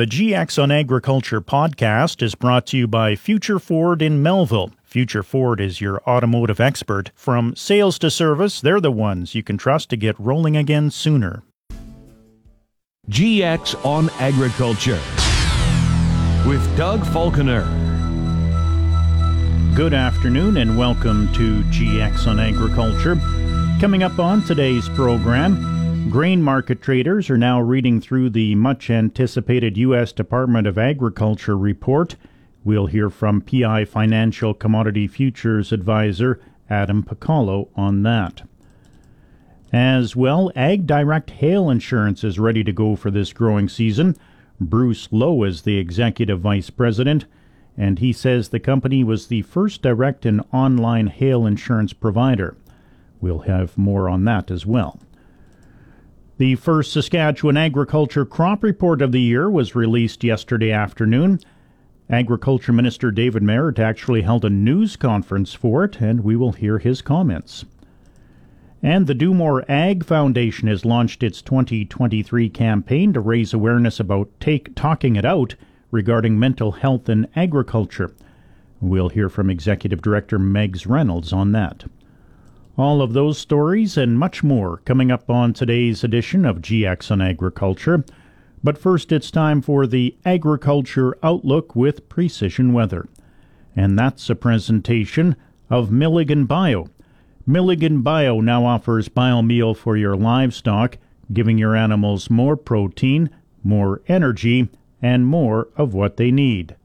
The GX on Agriculture podcast is brought to you by Future Ford in Melville. Future Ford is your automotive expert. From sales to service, they're the ones you can trust to get rolling again sooner. GX on Agriculture with Doug Falconer. Good afternoon and welcome to GX on Agriculture. Coming up on today's program, Grain market traders are now reading through the much anticipated U.S. Department of Agriculture report. We'll hear from PI Financial Commodity Futures Advisor Adam Picallo on that. As well, Ag Direct Hail Insurance is ready to go for this growing season. Bruce Lowe is the executive vice president, and he says the company was the first direct and online hail insurance provider. We'll have more on that as well. The first Saskatchewan Agriculture Crop Report of the year was released yesterday afternoon. Agriculture Minister David Marit actually held a news conference for it, and we will hear his comments. And the Do More Ag Foundation has launched its 2023 campaign to raise awareness about take, talking it out regarding mental health in agriculture. We'll hear from Executive Director Megz Reynolds on that. All of those stories and much more coming up on today's edition of GX on Agriculture. But first, it's time for the Agriculture Outlook with Precision Weather. And that's a presentation of Milligan Bio. Milligan Bio now offers biomeal for your livestock, giving your animals more protein, more energy, and more of what they need.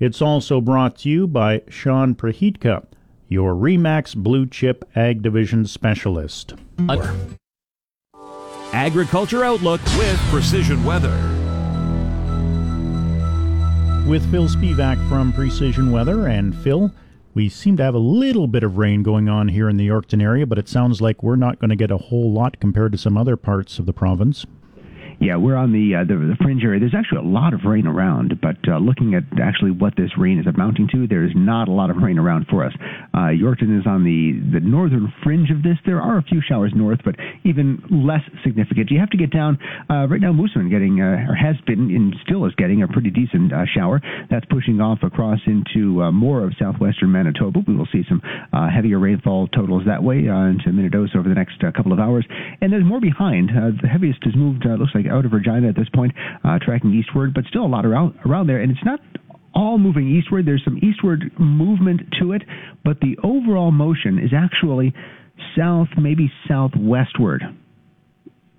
It's also brought to you by Sean Prahitka your REMAX Blue Chip Ag Division Specialist. Agriculture Outlook with Precision Weather. With Phil Spivak from Precision Weather, and Phil, we seem to have a little bit of rain going on here in the Yorkton area, but it sounds like we're not going to get a whole lot compared to some other parts of the province. Yeah, we're on the, uh, the, the fringe area. There's actually a lot of rain around, but uh, looking at actually what this rain is amounting to, there is not a lot of rain around for us. Uh, Yorkton is on the the northern fringe of this. There are a few showers north, but even less significant. You have to get down. Uh, right now, Moosomin getting uh, or has been and still is getting a pretty decent uh, shower. That's pushing off across into more of southwestern Manitoba. We will see some heavier rainfall totals that way into Minnedosa over the next couple of hours. And there's more behind. The heaviest has moved. Looks like out of Regina at this point, uh, tracking eastward, but still a lot around around there. And it's not all moving eastward. There's some eastward movement to it, but the overall motion is actually south, maybe southwestward.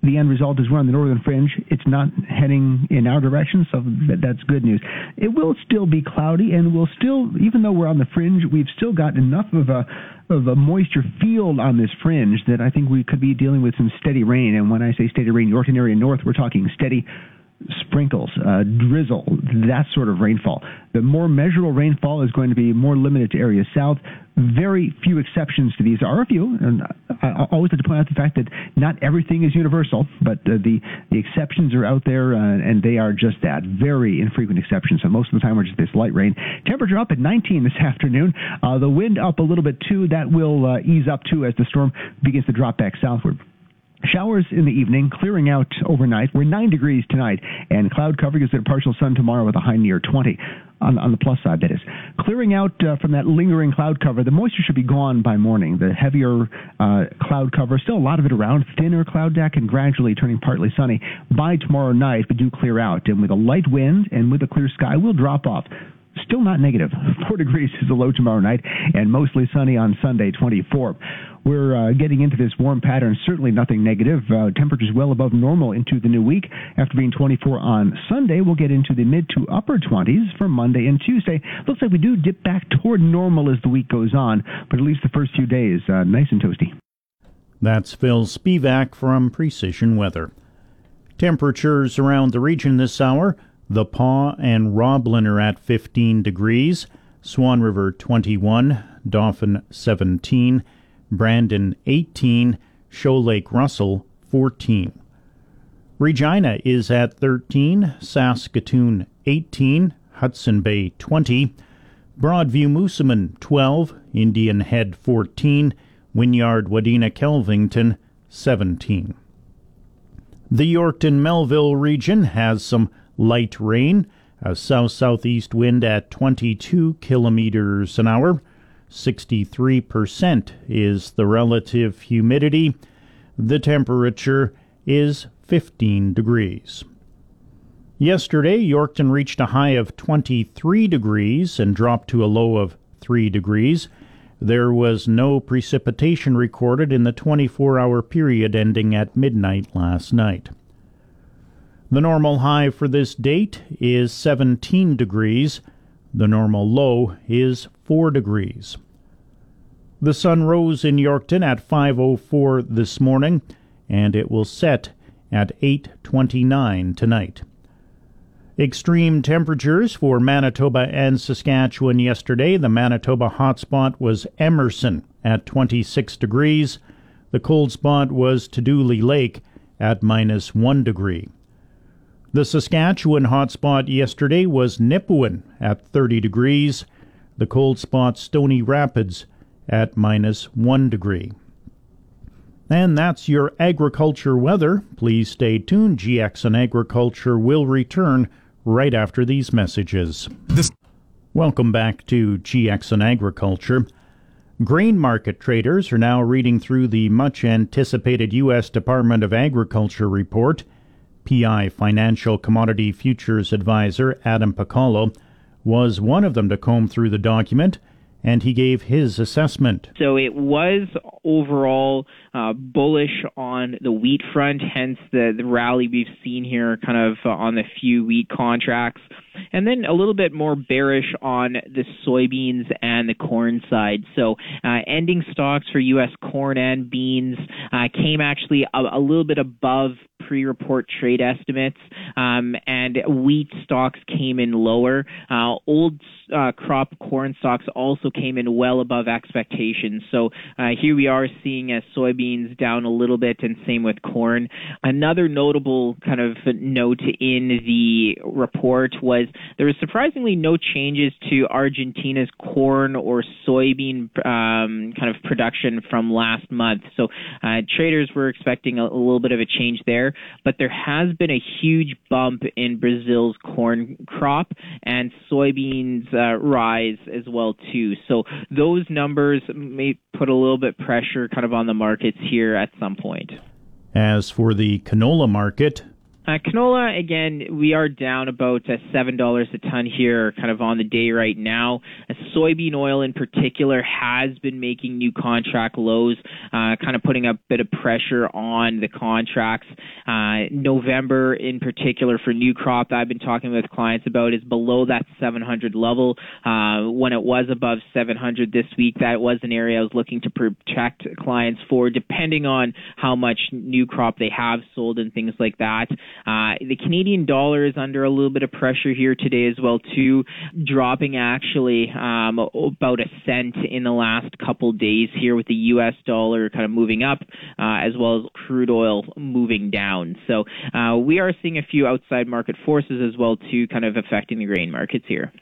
The end result is we're on the northern fringe. It's not heading in our direction, so that's good news. It will still be cloudy, and we'll still, even though we're on the fringe, we've still got enough of a of a moisture field on this fringe that I think we could be dealing with some steady rain. And when I say steady rain, Yorkton area north, we're talking steady sprinkles, uh, drizzle, that sort of rainfall. The more measurable rainfall is going to be more limited to areas south. Very few exceptions to these. There are a few, and I always have to point out the fact that not everything is universal, but uh, the the exceptions are out there, uh, and they are just that, very infrequent exceptions. So most of the time, we're just this light rain. Temperature up at 19 this afternoon. Uh, the wind up a little bit too. That will uh, ease up too as the storm begins to drop back southward. Showers in the evening, clearing out overnight. We're 9 degrees tonight, and cloud cover gives it partial sun tomorrow with a high near 20. On, on the plus side, that is. Clearing out uh, from that lingering cloud cover, the moisture should be gone by morning. The heavier uh, cloud cover, still a lot of it around, thinner cloud deck, and gradually turning partly sunny. By tomorrow night, we do clear out, and with a light wind and with a clear sky, we'll drop off still not negative. Four degrees is the low tomorrow night, and mostly sunny on Sunday, 24. We're uh, getting into this warm pattern, certainly nothing negative. Uh, temperatures well above normal into the new week. After being 24 on Sunday, we'll get into the mid to upper 20s for Monday and Tuesday. Looks like we do dip back toward normal as the week goes on, but at least the first few days, uh, nice and toasty. That's Phil Spivak from Precision Weather. Temperatures around the region this hour. The Pas and Roblin are at 15 degrees, Swan River 21, Dauphin 17, Brandon 18, Shoal Lake Russell 14. Regina is at 13, Saskatoon 18, Hudson Bay 20, Broadview Moosomin 12, Indian Head 14, Wynyard Wadena Kelvington 17. The Yorkton Melville region has some light rain, a south southeast wind at 22 kilometers an hour. 63% is the relative humidity. The temperature is 15 degrees. Yesterday, Yorkton reached a high of 23 degrees and dropped to a low of 3 degrees. There was no precipitation recorded in the 24 hour period ending at midnight last night. The normal high for this date is 17 degrees. The normal low is 4 degrees. The sun rose in Yorkton at 5:04 this morning and it will set at 8:29 tonight. Extreme temperatures for Manitoba and Saskatchewan yesterday. The Manitoba hotspot was Emerson at 26 degrees. The cold spot was Tadoule Lake at minus 1 degree. The Saskatchewan hotspot yesterday was Nipawin at 30 degrees. The cold spot Stony Rapids at minus 1 degree. And that's your agriculture weather. Please stay tuned. GX on Agriculture will return right after these messages. This- Welcome back to GX on Agriculture. Grain market traders are now reading through the much anticipated U.S. Department of Agriculture report. PI Financial Commodity Futures Advisor Adam Pacallo was one of them to comb through the document and he gave his assessment. So it was overall uh, bullish on the wheat front, hence the, the rally we've seen here kind of uh, on the few wheat contracts. And then a little bit more bearish on the soybeans and the corn side. So uh, ending stocks for U.S. corn and beans uh, came actually a, a little bit above pre-report trade estimates, um, and wheat stocks came in lower. Uh, old uh, crop corn stocks also came in well above expectations. So uh, here we are seeing as soybeans down a little bit, and same with corn. Another notable kind of note in the report was there was surprisingly no changes to Argentina's corn or soybean um, kind of production from last month. So uh, traders were expecting a, a little bit of a change there but there has been a huge bump in Brazil's corn crop and soybeans uh, rise as well too. So those numbers may put a little bit pressure kind of on the markets here at some point. As for the canola market, canola, again, we are down about uh, $7 a ton here, kind of on the day right now. Uh, soybean oil in particular has been making new contract lows, uh, kind of putting a bit of pressure on the contracts. Uh, November, in particular, for new crop, that I've been talking with clients about is below that 700 level. Uh, when it was above 700 this week, that was an area I was looking to protect clients for, depending on how much new crop they have sold and things like that. Uh, the Canadian dollar is under a little bit of pressure here today as well too, dropping actually um, about a cent in the last couple days here with the U.S. dollar kind of moving up uh, as well as crude oil moving down. So uh, we are seeing a few outside market forces as well too, kind of affecting the grain markets here.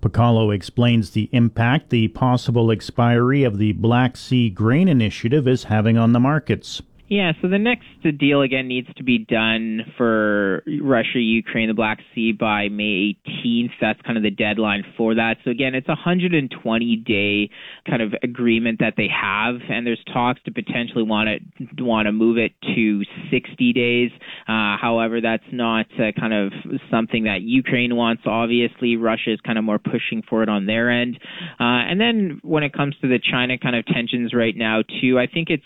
Piccolo explains the impact the possible expiry of the Black Sea Grain Initiative is having on the markets. Yeah, so the next deal again needs to be done for Russia, Ukraine, the Black Sea by May 18th. That's kind of the deadline for that. So again, it's a 120 day kind of agreement that they have, and there's talks to potentially want to want to move it to 60 days. Uh, however, that's not uh, kind of something that Ukraine wants. Obviously, Russia is kind of more pushing for it on their end. Uh, and then when it comes to the China kind of tensions right now too, I think it's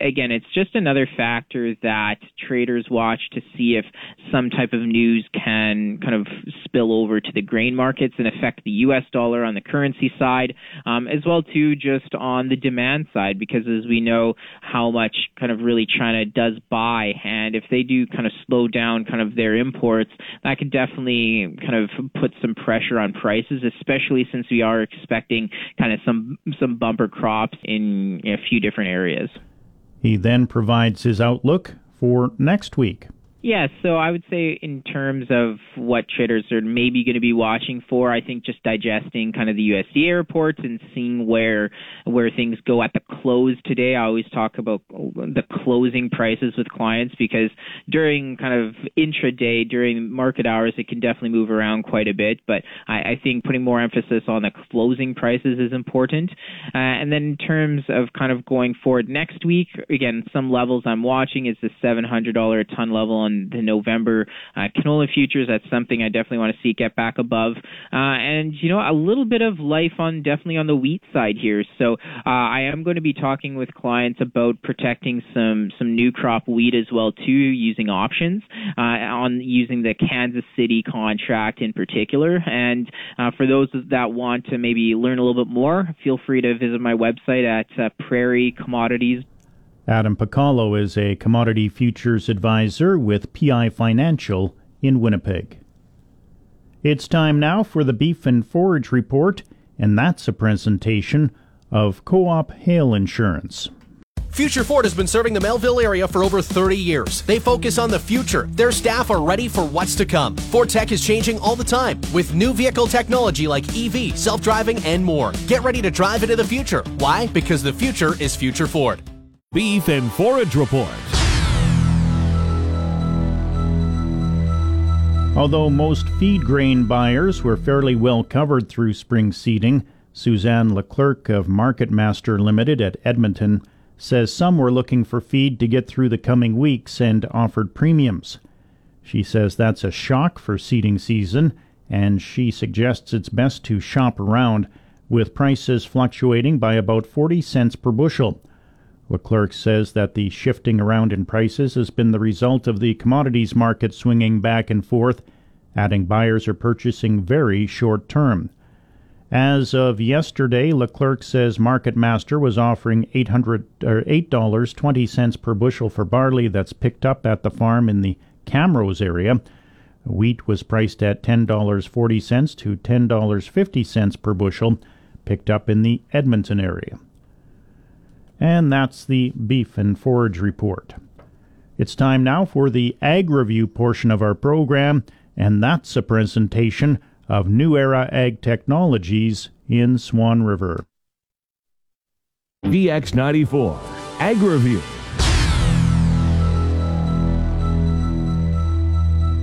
again, it's just another factor that traders watch to see if some type of news can kind of spill over to the grain markets and affect the U.S. dollar on the currency side, um, as well too just on the demand side, because as we know how much kind of really China does buy, and if they do kind of slow down kind of their imports, that could definitely kind of put some pressure on prices, especially since we are expecting kind of some some bumper crops in a few different areas. He then provides his outlook for next week. Yeah, so I would say in terms of what traders are maybe going to be watching for, I think just digesting kind of the USDA reports and seeing where where things go at the close today. I always talk about the closing prices with clients because during kind of intraday, during market hours, it can definitely move around quite a bit. But I, I think putting more emphasis on the closing prices is important. Uh, and then in terms of kind of going forward next week, again, some levels I'm watching is the $700 a ton level the November uh, canola futures. That's something I definitely want to see get back above. Uh, and you know, a little bit of life on definitely on the wheat side here. So uh, I am going to be talking with clients about protecting some some new crop wheat as well too, using options uh, on using the Kansas City contract in particular. And uh, for those that want to maybe learn a little bit more, feel free to visit my website at uh, Prairie Commodities Adam Picallo is a commodity futures advisor with PI Financial in Winnipeg. It's time now for the Beef and Forage Report, and that's a presentation of Co op Hail Insurance. Future Ford has been serving the Melville area for over 30 years. They focus on the future. Their staff are ready for what's to come. Ford Tech is changing all the time with new vehicle technology like EV, self driving, and more. Get ready to drive into the future. Why? Because the future is Future Ford. Beef and Forage Report. Although most feed grain buyers were fairly well covered through spring seeding, Suzanne Leclerc of Market Master Limited at Edmonton says some were looking for feed to get through the coming weeks and offered premiums. She says that's a shock for seeding season, and she suggests it's best to shop around, with prices fluctuating by about 40 cents per bushel. Leclerc says that the shifting around in prices has been the result of the commodities market swinging back and forth, adding buyers are purchasing very short term. As of yesterday, Leclerc says Market Master was offering 800, or $8.20 per bushel for barley that's picked up at the farm in the Camrose area. Wheat was priced at $10.40 to $10.50 per bushel, picked up in the Edmonton area. And that's the Beef and Forage Report. It's time now for the Ag Review portion of our program, and that's a presentation of New Era Ag Technologies in Swan River. GX94 Ag Review.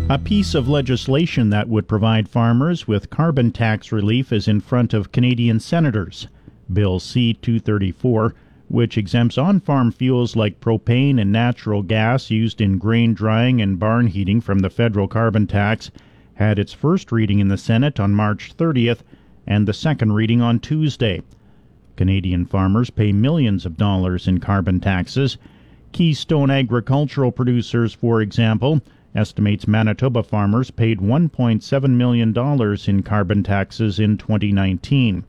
A piece of legislation that would provide farmers with carbon tax relief is in front of Canadian senators. Bill C 234 which exempts on farm fuels like propane and natural gas used in grain drying and barn heating from the federal carbon tax, had its first reading in the Senate on March 30th and the second reading on Tuesday. Canadian farmers pay millions of dollars in carbon taxes. Keystone Agricultural Producers, for example, estimates Manitoba farmers paid $1.7 million in carbon taxes in 2019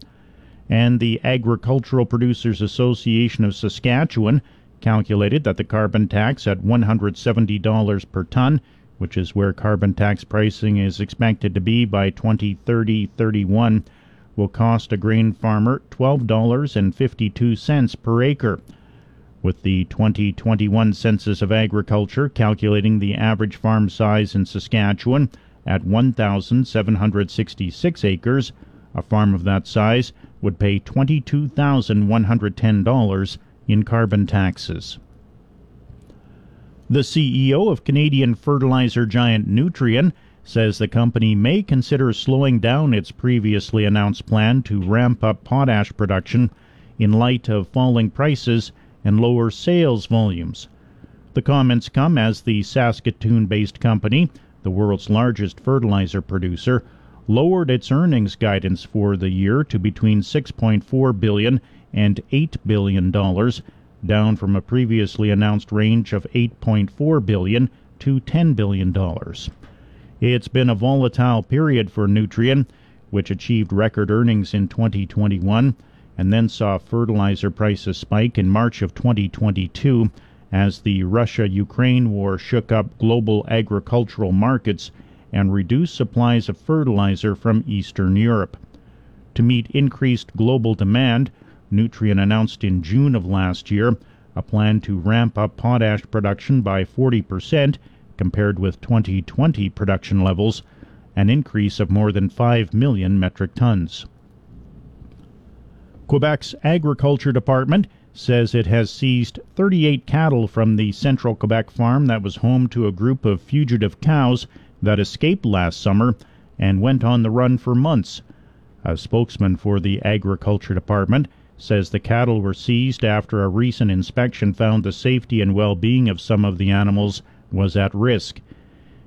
and the Agricultural Producers Association of Saskatchewan calculated that the carbon tax at $170 per ton, which is where carbon tax pricing is expected to be by 2030 31, will cost a grain farmer $12.52 per acre. With the 2021 Census of Agriculture calculating the average farm size in Saskatchewan at 1,766 acres, a farm of that size would pay $22,110 in carbon taxes. The CEO of Canadian fertilizer giant Nutrien says the company may consider slowing down its previously announced plan to ramp up potash production in light of falling prices and lower sales volumes. The comments come as the Saskatoon based company, the world's largest fertilizer producer, lowered its earnings guidance for the year to between 6.4 billion and 8 billion dollars, down from a previously announced range of 8.4 billion to 10 billion dollars. It's been a volatile period for Nutrien, which achieved record earnings in 2021 and then saw fertilizer prices spike in March of 2022 as the Russia Ukraine war shook up global agricultural markets and reduce supplies of fertilizer from Eastern Europe. To meet increased global demand, Nutrien announced in June of last year a plan to ramp up potash production by 40% compared with 2020 production levels, an increase of more than 5 million metric tons. Quebec's Agriculture Department says it has seized 38 cattle from the Central Quebec farm that was home to a group of fugitive cows that escaped last summer and went on the run for months. A spokesman for the Agriculture Department says the cattle were seized after a recent inspection found the safety and well being of some of the animals was at risk.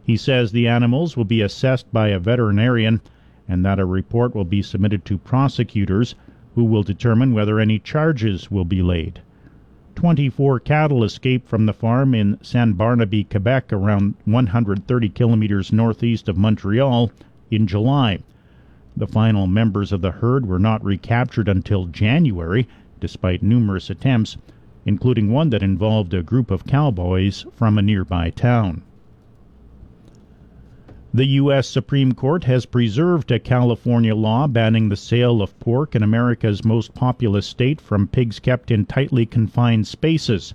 He says the animals will be assessed by a veterinarian and that a report will be submitted to prosecutors who will determine whether any charges will be laid. 24 cattle escaped from the farm in Saint-Barnabé, Quebec, around 130 kilometers northeast of Montreal, in July. The final members of the herd were not recaptured until January, despite numerous attempts, including one that involved a group of cowboys from a nearby town. The U.S. Supreme Court has preserved a California law banning the sale of pork in America's most populous state from pigs kept in tightly confined spaces.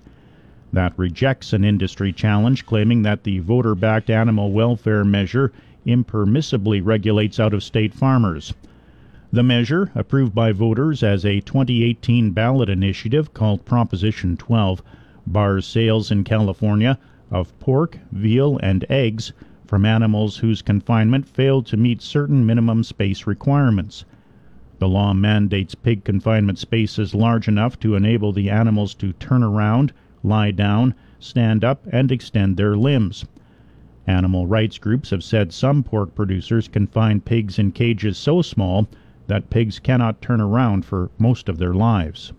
That rejects an industry challenge claiming that the voter backed animal welfare measure impermissibly regulates out of state farmers. The measure, approved by voters as a 2018 ballot initiative called Proposition 12, bars sales in California of pork, veal, and eggs from animals whose confinement failed to meet certain minimum space requirements. The law mandates pig confinement spaces large enough to enable the animals to turn around, lie down, stand up, and extend their limbs. Animal rights groups have said some pork producers confine pigs in cages so small that pigs cannot turn around for most of their lives.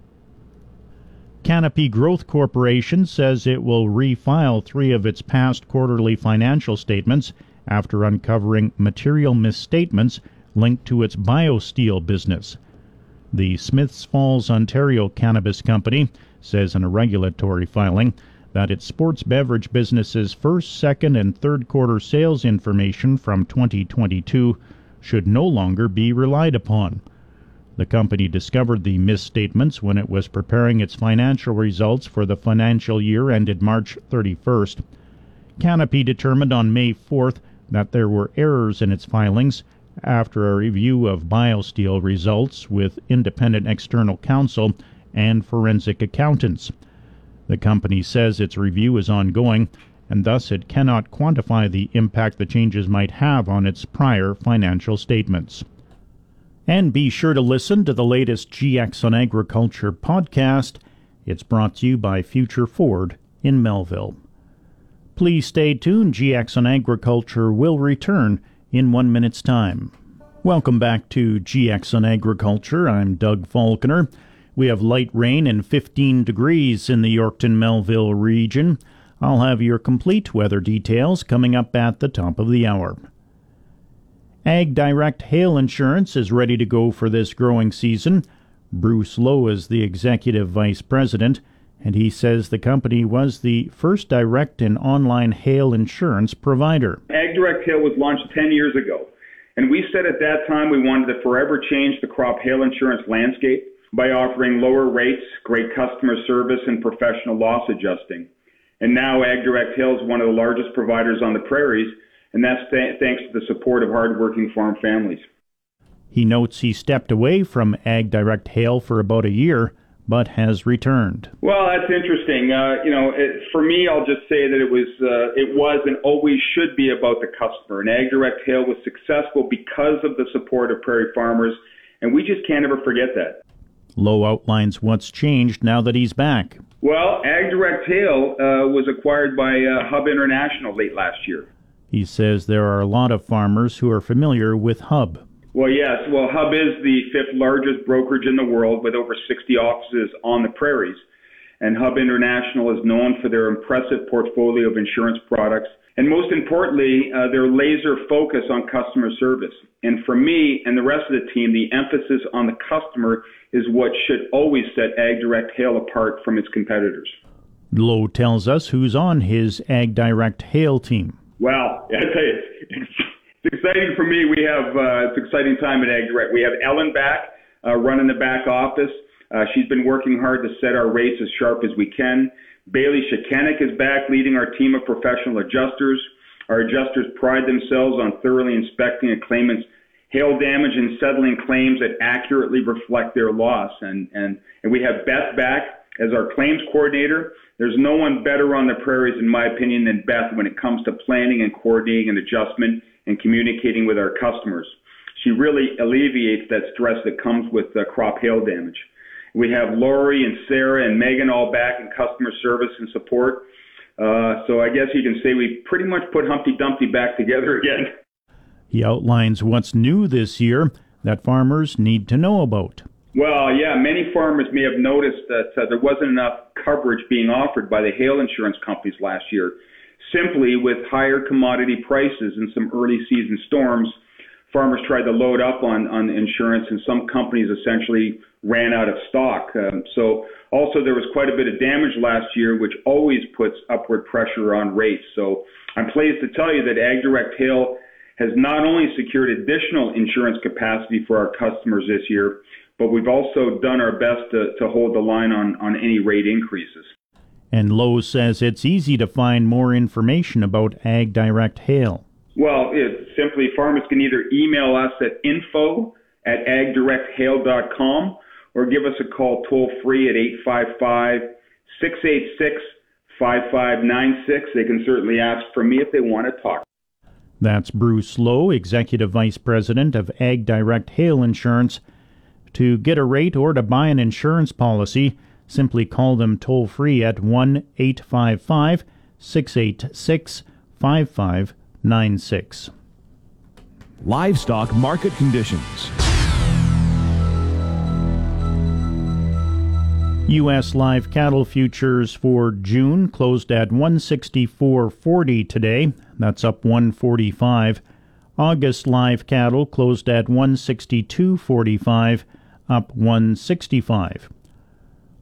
Canopy Growth Corporation says it will refile three of its past quarterly financial statements after uncovering material misstatements linked to its BioSteel business. The Smiths Falls, Ontario Cannabis Company says in a regulatory filing that its sports beverage business's first, second, and third quarter sales information from 2022 should no longer be relied upon. The company discovered the misstatements when it was preparing its financial results for the financial year ended March 31st. Canopy determined on May 4th that there were errors in its filings after a review of BioSteel results with independent external counsel and forensic accountants. The company says its review is ongoing and thus it cannot quantify the impact the changes might have on its prior financial statements. And be sure to listen to the latest GX on Agriculture podcast. It's brought to you by Future Ford in Melville. Please stay tuned. GX on Agriculture will return in one minute's time. Welcome back to GX on Agriculture. I'm Doug Falconer. We have light rain and 15 degrees in the Yorkton Melville region. I'll have your complete weather details coming up at the top of the hour. Ag Direct Hail Insurance is ready to go for this growing season. Bruce Lowe is the executive vice president, and he says the company was the first direct and online hail insurance provider. Ag Direct Hail was launched 10 years ago, and we said at that time we wanted to forever change the crop hail insurance landscape by offering lower rates, great customer service, and professional loss adjusting. And now Ag Direct Hail is one of the largest providers on the prairies and that's th- thanks to the support of hardworking farm families. He notes he stepped away from Ag Direct Hail for about a year, but has returned. Well, that's interesting. Uh, you know, it, for me, I'll just say that it was, uh, it was, and always should be about the customer. And Ag Direct Hail was successful because of the support of prairie farmers, and we just can't ever forget that. Lowe outlines what's changed now that he's back. Well, Ag Direct Hail uh, was acquired by uh, Hub International late last year. He says there are a lot of farmers who are familiar with Hub. Well, yes. Well, Hub is the fifth largest brokerage in the world with over 60 offices on the prairies. And Hub International is known for their impressive portfolio of insurance products. And most importantly, uh, their laser focus on customer service. And for me and the rest of the team, the emphasis on the customer is what should always set Ag Direct Hail apart from its competitors. Lowe tells us who's on his Ag Direct Hail team. Well, I tell you, it's, exciting for me. We have uh, it's exciting time at Ag Direct. We have Ellen back uh, running the back office. Uh, she's been working hard to set our rates as sharp as we can. Bailey Shikenik is back leading our team of professional adjusters. Our adjusters pride themselves on thoroughly inspecting a claimant's hail damage and settling claims that accurately reflect their loss. And, and, and we have Beth back as our claims coordinator. There's no one better on the prairies, in my opinion, than Beth when it comes to planning and coordinating and adjustment and communicating with our customers. She really alleviates that stress that comes with uh, crop hail damage. We have Lori and Sarah and Megan all back in customer service and support. Uh, so I guess you can say we pretty much put Humpty Dumpty back together again. He outlines what's new this year that farmers need to know about. Well, yeah, many farmers may have noticed that uh, there wasn't enough coverage being offered by the hail insurance companies last year. Simply with higher commodity prices and some early season storms, farmers tried to load up on, on insurance and some companies essentially ran out of stock. Um, so also there was quite a bit of damage last year, which always puts upward pressure on rates. So I'm pleased to tell you that AgDirect Hail has not only secured additional insurance capacity for our customers this year, but we've also done our best to, to hold the line on, on any rate increases. And Lowe says it's easy to find more information about Ag Direct Hail. Well, it's simply farmers can either email us at info at agdirecthail.com or give us a call toll free at 855 686 5596. They can certainly ask for me if they want to talk. That's Bruce Lowe, Executive Vice President of Ag Direct Hail Insurance. To get a rate or to buy an insurance policy, simply call them toll free at 1 855 686 5596. Livestock market conditions. U.S. live cattle futures for June closed at 164.40 today. That's up 145. August live cattle closed at 162.45, up 165.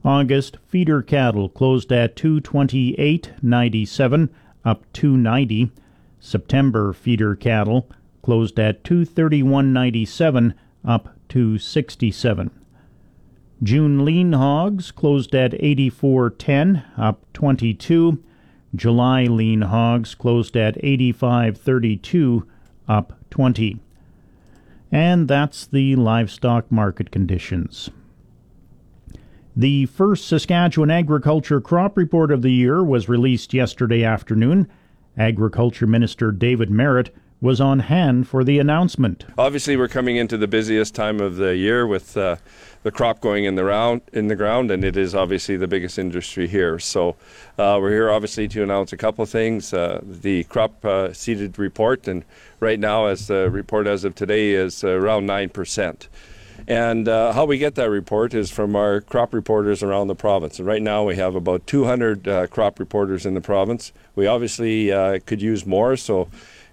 August feeder cattle closed at 228.97, up 290. September feeder cattle closed at 231.97, up 267. June lean hogs closed at 84.10, up 22. July lean hogs closed at 85.32, up 20. And that's the livestock market conditions. The first Saskatchewan Agriculture Crop Report of the year was released yesterday afternoon. Agriculture Minister David Marit was on hand for the announcement. Obviously, we're coming into the busiest time of the year with uh, the crop going in the round in the ground, and it is obviously the biggest industry here. So uh, we're here obviously to announce a couple of things: uh, the crop uh, seeded report, and right now, as the report as of today is around nine percent. And uh, how we get that report is from our crop reporters around the province. And right now we have about 200 uh, crop reporters in the province. We obviously uh, could use more, so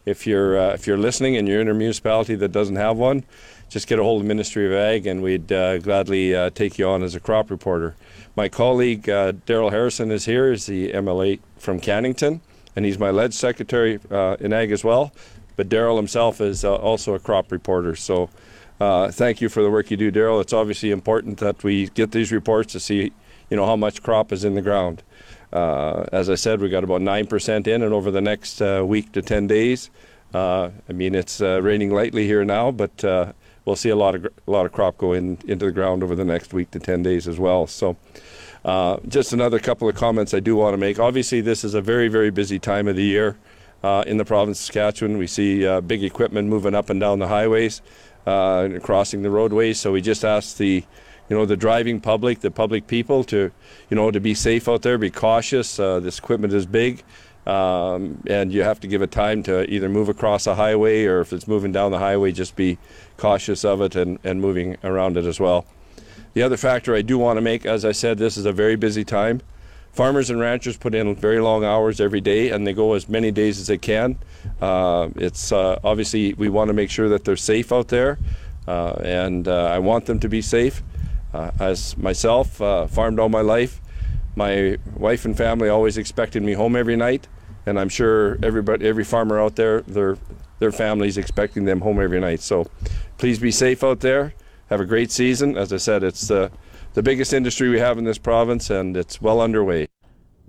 if you're if you're listening and you're in a municipality that doesn't have one, just get a hold of the Ministry of Ag, and we'd uh, gladly uh, take you on as a crop reporter. My colleague uh, Daryl Harrison is here. He's the MLA from Cannington, and he's my lead secretary in Ag as well. But Daryl himself is also a crop reporter. So. thank you for the work you do, Daryl. It's obviously important that we get these reports to see, you know, how much crop is in the ground. Uh, as I said, we got about 9% in, and over the next uh, week to 10 days, uh, I mean, it's raining lightly here now, but we'll see a lot of a lot of crop go in, into the ground over the next week to 10 days as well. So, uh, just another couple of comments I do want to make. Obviously, this is a very, very busy time of the year in the province of Saskatchewan. We see big equipment moving up and down the highways, and crossing the roadways. So we just ask the you know the driving public, the public people to you know to be safe out there, be cautious. Uh, this equipment is big. Um, and you have to give it time to either move across a highway or if it's moving down the highway, just be cautious of it and, and moving around it as well. The other factor I do want to make, as I said, this is a very busy time. Farmers and ranchers put in very long hours every day and they go as many days as they can. Uh, it's uh, obviously we want to make sure that they're safe out there uh, and uh, I want them to be safe. Uh, as myself, uh, farmed all my life, my wife and family always expected me home every night, and I'm sure everybody, every farmer out there, their their families expecting them home every night. So, please be safe out there. Have a great season. As I said, it's the the biggest industry we have in this province, and it's well underway.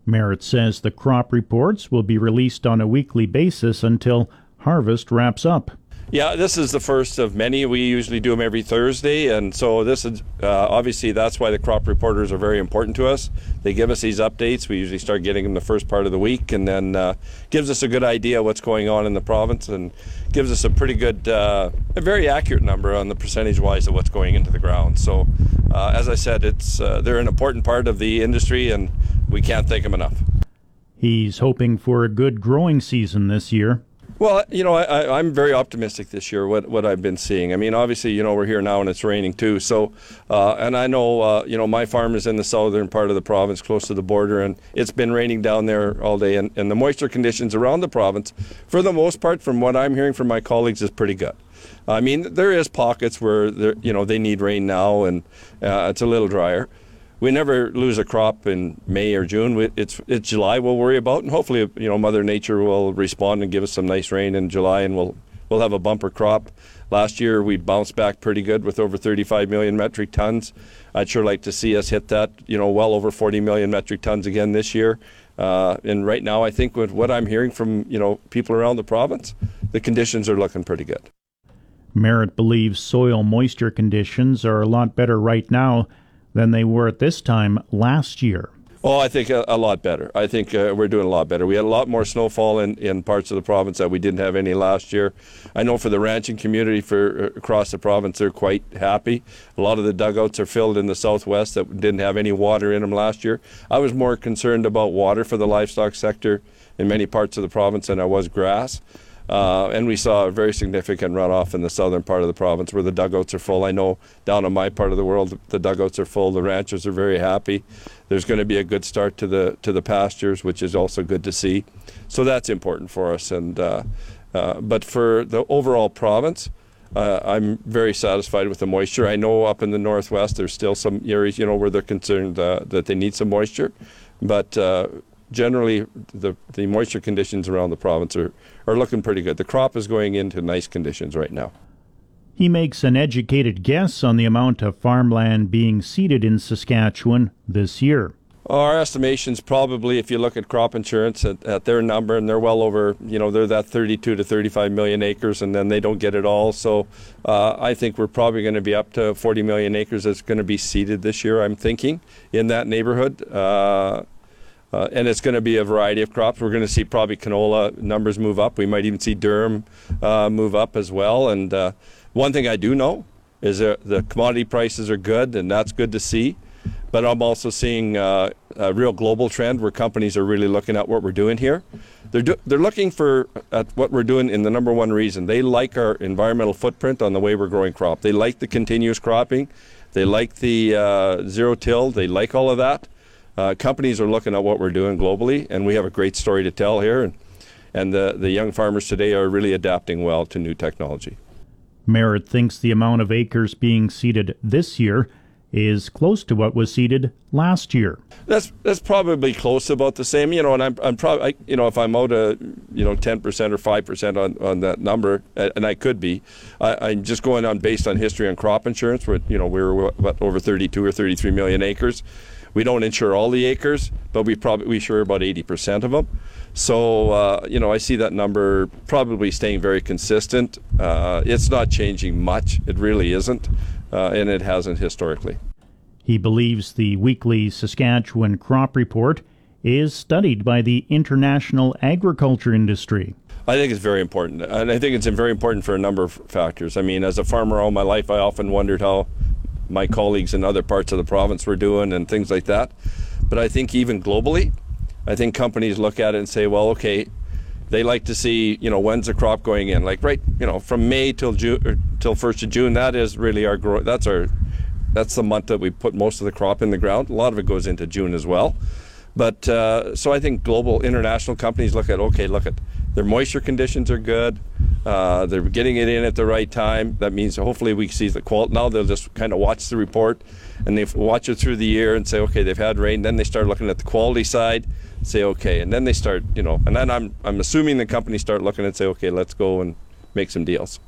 Marit says the crop reports will be released on a weekly basis until harvest wraps up. Yeah, this is the first of many. We usually do them every Thursday, and so this is uh, obviously that's why the crop reporters are very important to us. They give us these updates. We usually start getting them the first part of the week, and then uh, gives us a good idea what's going on in the province, and gives us a pretty good, uh, a very accurate number on the percentage-wise of what's going into the ground. So, uh, as I said, it's uh, they're an important part of the industry, and we can't thank them enough. He's hoping for a good growing season this year. Well, you know, I, am very optimistic this year. What what I've been seeing. I mean, obviously, you know, we're here now and it's raining too. So, uh, and I know, uh, you know, my farm is in the southern part of the province, close to the border, and it's been raining down there all day. And, and the moisture conditions around the province, for the most part, from what I'm hearing from my colleagues, is pretty good. I mean, there is pockets where you know they need rain now, and uh, it's a little drier we never lose a crop in May or June. It's it's July we'll worry about, and hopefully you know Mother Nature will respond and give us some nice rain in July, and we'll we'll have a bumper crop. Last year we bounced back pretty good with over 35 million metric tons. I'd sure like to see us hit that, you know, well over 40 million metric tons again this year. Uh, and right now, I think with what I'm hearing from you know people around the province, the conditions are looking pretty good. Marit believes soil moisture conditions are a lot better right now than they were at this time last year. Oh, I think a, a lot better. I think uh, we're doing a lot better. We had a lot more snowfall in, in parts of the province that we didn't have any last year. I know for the ranching community for uh, across the province, they're quite happy. A lot of the dugouts are filled in the southwest that didn't have any water in them last year. I was more concerned about water for the livestock sector in many parts of the province than I was grass. Uh, and we saw a very significant runoff in the southern part of the province where the dugouts are full. I know down in my part of the world the dugouts are full. The ranchers are very happy. There's going to be a good start to the to the pastures, which is also good to see. So that's important for us. And uh, uh, but for the overall province. Uh, I'm very satisfied with the moisture. I know up in the northwest there's still some areas, you know, where they're concerned uh, that they need some moisture, but uh, generally the, the moisture conditions around the province are, are looking pretty good. The crop is going into nice conditions right now. He makes an educated guess on the amount of farmland being seeded in Saskatchewan this year. Our estimations probably, if you look at crop insurance at, at, their number, and they're well over, you know, they're that 32 to 35 million acres, and then they don't get it all. So uh, I think we're probably going to be up to 40 million acres that's going to be seeded this year, I'm thinking, in that neighborhood. Uh, uh, and it's going to be a variety of crops. We're going to see probably canola numbers move up. We might even see durum uh, move up as well. And uh, one thing I do know is that the commodity prices are good, and that's good to see. But I'm also seeing uh, a real global trend where companies are really looking at what we're doing here. They're, do- they're looking for at what we're doing in the number one reason. They like our environmental footprint on the way we're growing crop. They like the continuous cropping. They like the uh, zero till. They like all of that uh, companies are looking at what we're doing globally, and we have a great story to tell here. And, and the, the young farmers today are really adapting well to new technology. Marit thinks the amount of acres being seeded this year is close to what was seeded last year. That's that's probably close about the same, you know. And I'm I'm probably you know if I'm out a you know 10 percent or five percent on on that number, and I could be, I, am just going on based on history on crop insurance. Where you know we were what, over 32 or 33 million acres. We don't insure all the acres, but we probably we insure about 80% of them. So uh, you know, I see that number probably staying very consistent. Uh, it's not changing much. It really isn't, uh, and it hasn't historically. He believes the weekly Saskatchewan crop report is studied by the international agriculture industry. I think it's very important, and I think it's very important for a number of factors. I mean, as a farmer all my life, I often wondered how my colleagues in other parts of the province were doing and things like that. But I think even globally, I think companies look at it and say, well, okay, they like to see, you know, when's the crop going in? Like right, you know, from May till June till first of June. That is really our grow. That's our that's the month that we put most of the crop in the ground. A lot of it goes into June as well. But uh, so I think global international companies look at okay, look at their moisture conditions are good. Uh, they're getting it in at the right time. That means hopefully we see the quality. Now they'll just kind of watch the report and they watch it through the year and say, okay, they've had rain. Then they start looking at the quality side, say, okay, and then they start, you know, and then I'm I'm assuming the companies start looking and say, okay, let's go and make some deals.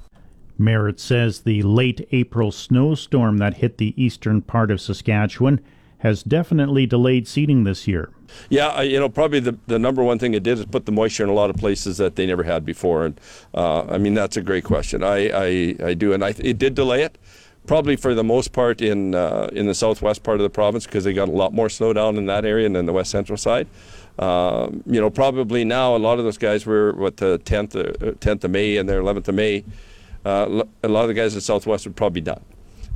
Marit says the late April snowstorm that hit the eastern part of Saskatchewan has definitely delayed seeding this year. Yeah, you know, probably the, the number one thing it did is put the moisture in a lot of places that they never had before. And uh, I mean, that's a great question. I, I, I do, and I, it did delay it. Probably for the most part in uh, in the southwest part of the province because they got a lot more snow down in that area and than the west central side. Um, you know, probably now a lot of those guys were what the 10th, 10th uh, of May and their 11th of May. Uh, a lot of the guys in the southwest would probably done.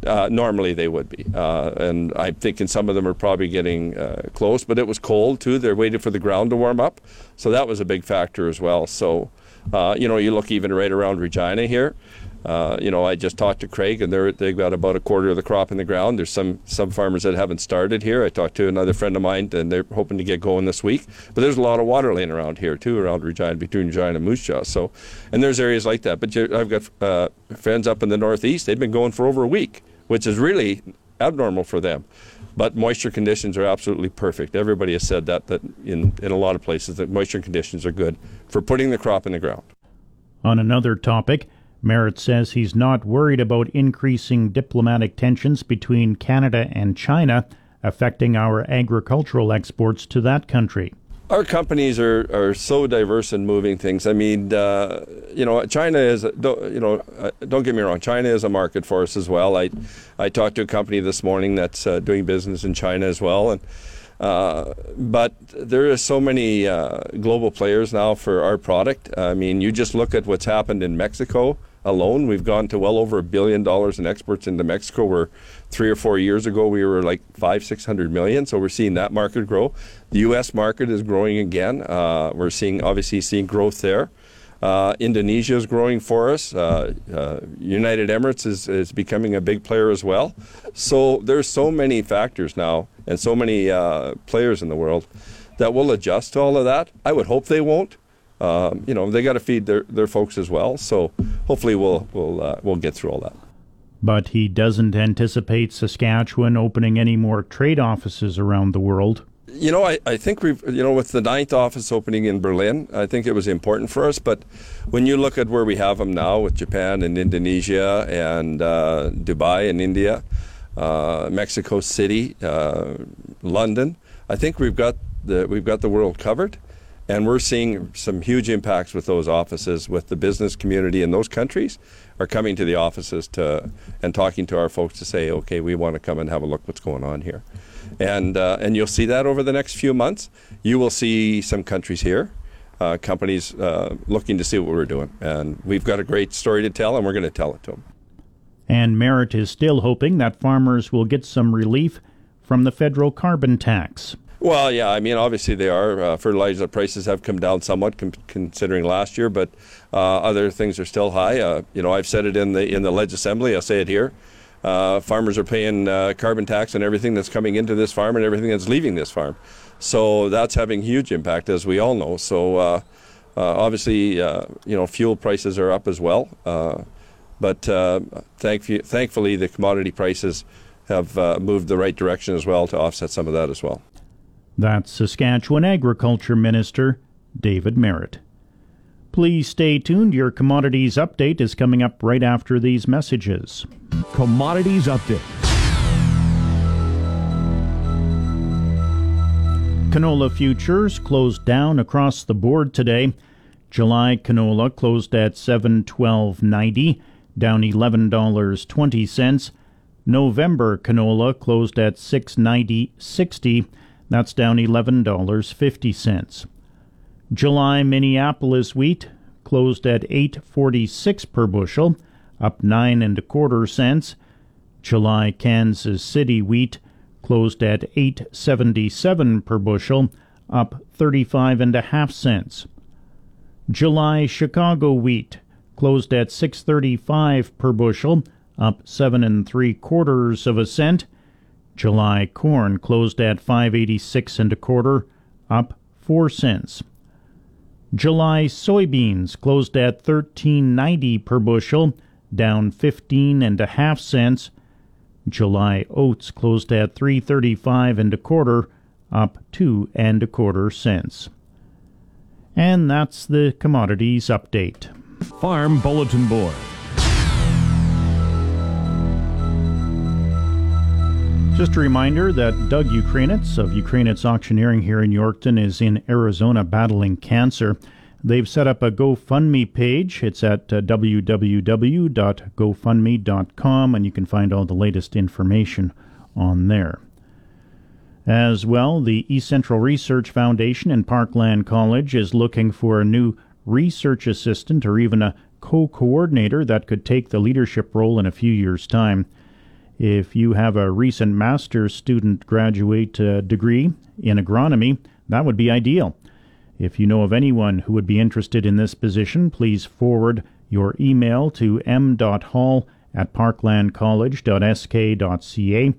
Uh, normally they would be. Uh, and I'm thinking some of them are probably getting uh, close, but it was cold too. They're waiting for the ground to warm up. So that was a big factor as well. So, uh, you know, you look even right around Regina here. Uh, you know, I just talked to Craig, and they're they've got about a quarter of the crop in the ground. There's some some farmers that haven't started here. I talked to another friend of mine, and they're hoping to get going this week. But there's a lot of water laying around here too, around Regina, between Regina and Moose Jaw. So, and there's areas like that. But I've got uh, friends up in the northeast. They've been going for over a week, which is really abnormal for them. But moisture conditions are absolutely perfect. Everybody has said that that in in a lot of places that moisture conditions are good for putting the crop in the ground. On another topic. Marit says he's not worried about increasing diplomatic tensions between Canada and China affecting our agricultural exports to that country. Our companies are, are so diverse in moving things. I mean, uh, you know, China is, you know, uh, don't get me wrong, China is a market for us as well. I, I talked to a company this morning that's uh, doing business in China as well, and uh, but there are so many uh, global players now for our product. I mean, you just look at what's happened in Mexico alone. We've gone to well over a billion dollars in exports into Mexico. Where three or four years ago we were like five, six hundred million. So we're seeing that market grow. The U.S. market is growing again. Uh, we're seeing obviously seeing growth there. Uh, Indonesia is growing for us. Uh, uh, United Emirates is, is becoming a big player as well. So there's so many factors now and so many uh, players in the world that will adjust to all of that. I would hope they won't um, you know, they got to feed their, their folks as well. So hopefully we'll we'll uh, we'll get through all that. But he doesn't anticipate Saskatchewan opening any more trade offices around the world. You know, I, I think we've, you know, with the ninth office opening in Berlin, I think it was important for us. But when you look at where we have them now with Japan and Indonesia and uh, Dubai and India, uh, Mexico City, uh, London, I think we've got the, we've got the world covered. And we're seeing some huge impacts with those offices, with the business community in those countries are coming to the offices to and talking to our folks to say, okay, we want to come and have a look what's going on here. And, uh, and you'll see that over the next few months. You will see some countries here, uh, companies uh, looking to see what we're doing. And we've got a great story to tell, and we're going to tell it to them. And Marit is still hoping that farmers will get some relief from the federal carbon tax. Well, yeah, I mean, obviously they are. Uh, fertilizer prices have come down somewhat com- considering last year, but uh, other things are still high. Uh, you know, I've said it in the in the Ledge Assembly. I'll say it here. Uh, farmers are paying uh, carbon tax on everything that's coming into this farm and everything that's leaving this farm. So that's having huge impact, as we all know. So uh, obviously, you know, fuel prices are up as well. but thank- thankfully, the commodity prices have moved the right direction as well to offset some of that as well. That's Saskatchewan Agriculture Minister David Marit. Please stay tuned. Your commodities update is coming up right after these messages. Commodities update. Canola futures closed down across the board today. July canola closed at 712.90, down $11.20. November canola closed at 690.60 that's down $11.50. July Minneapolis wheat closed at 8.46 per bushel, up 9 and a quarter cents. July Kansas City wheat closed at 8.77 per bushel, up 35 and a half cents. July Chicago wheat closed at 6.35 per bushel, up 7 and 3 quarters of a cent. July corn closed at 586 and a quarter, up 4 cents. July soybeans closed at 13.90 per bushel, down 15 and a half cents. July oats closed at 335 and a quarter, up 2 and a quarter cents. And that's the commodities update. Farm Bulletin Board. Just a reminder that Doug Ukrainetz of Ukrainetz Auctioneering here in Yorkton is in Arizona battling cancer. They've set up a GoFundMe page. It's at uh, www.gofundme.com, and you can find all the latest information on there. As well, the East Central Research Foundation and Parkland College is looking for a new research assistant or even a co coordinator that could take the leadership role in a few years' time. If you have a recent master's student graduate uh, degree in agronomy, that would be ideal. If you know of anyone who would be interested in this position, please forward your email to m.hall at parklandcollege.sk.ca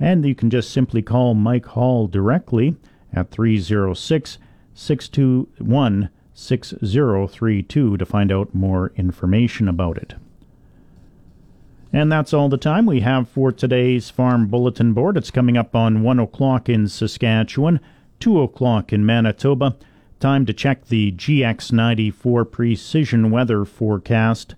and you can just simply call Mike Hall directly at 306 621 6032 to find out more information about it. And that's all the time we have for today's Farm Bulletin Board. It's coming up on 1 o'clock in Saskatchewan, 2 o'clock in Manitoba. Time to check the GX94 precision weather forecast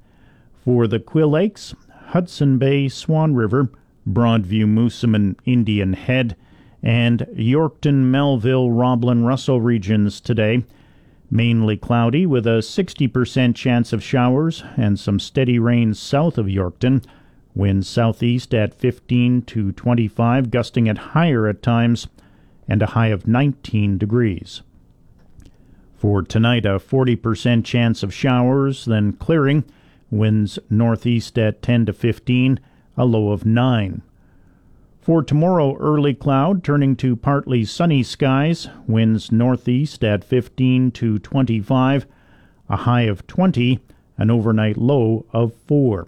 for the Quill Lakes, Hudson Bay, Swan River, Broadview, Moosomin, Indian Head, and Yorkton, Melville, Roblin, Russell regions today. Mainly cloudy with a 60% chance of showers and some steady rain south of Yorkton. Winds southeast at 15 to 25, gusting at higher at times, and a high of 19 degrees. For tonight, a 40% chance of showers, then clearing. Winds northeast at 10 to 15, a low of 9. For tomorrow, early cloud turning to partly sunny skies, winds northeast at 15 to 25, a high of 20, an overnight low of 4.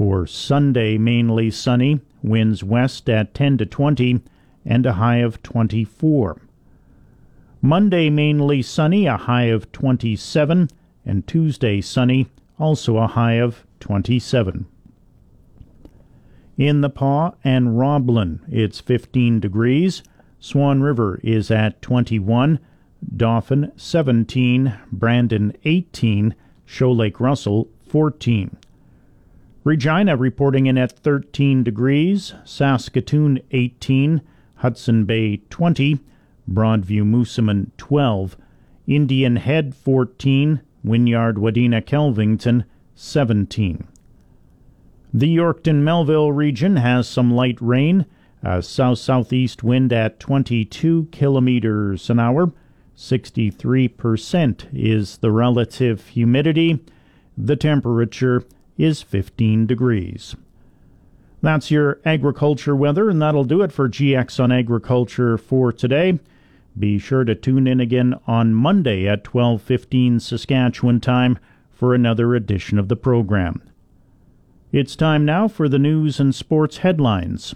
For Sunday, mainly sunny, winds west at 10 to 20, and a high of 24. Monday, mainly sunny, a high of 27, and Tuesday, sunny, also a high of 27. In the Pas and Roblin, it's 15 degrees. Swan River is at 21. Dauphin 17. Brandon 18. Shoal Lake Russell 14. Regina reporting in at 13 degrees. Saskatoon 18. Hudson Bay 20. Broadview Moosomin 12. Indian Head 14. Wynyard Wadena Kelvington 17. The Yorkton Melville region has some light rain, a south southeast wind at 22 kilometers an hour. 63% is the relative humidity. The temperature is 15 degrees. That's your agriculture weather, and that'll do it for GX on Agriculture for today. Be sure to tune in again on Monday at 12:15 Saskatchewan time for another edition of the program. It's time now for the news and sports headlines.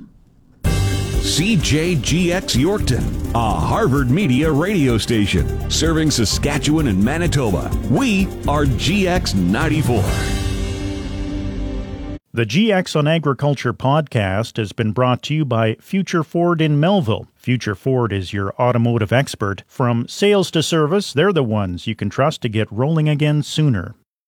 CJGX Yorkton, a Harvard Media radio station serving Saskatchewan and Manitoba. We are GX 94. The GX on Agriculture podcast has been brought to you by Future Ford in Melville. Future Ford is your automotive expert. From sales to service, they're the ones you can trust to get rolling again sooner.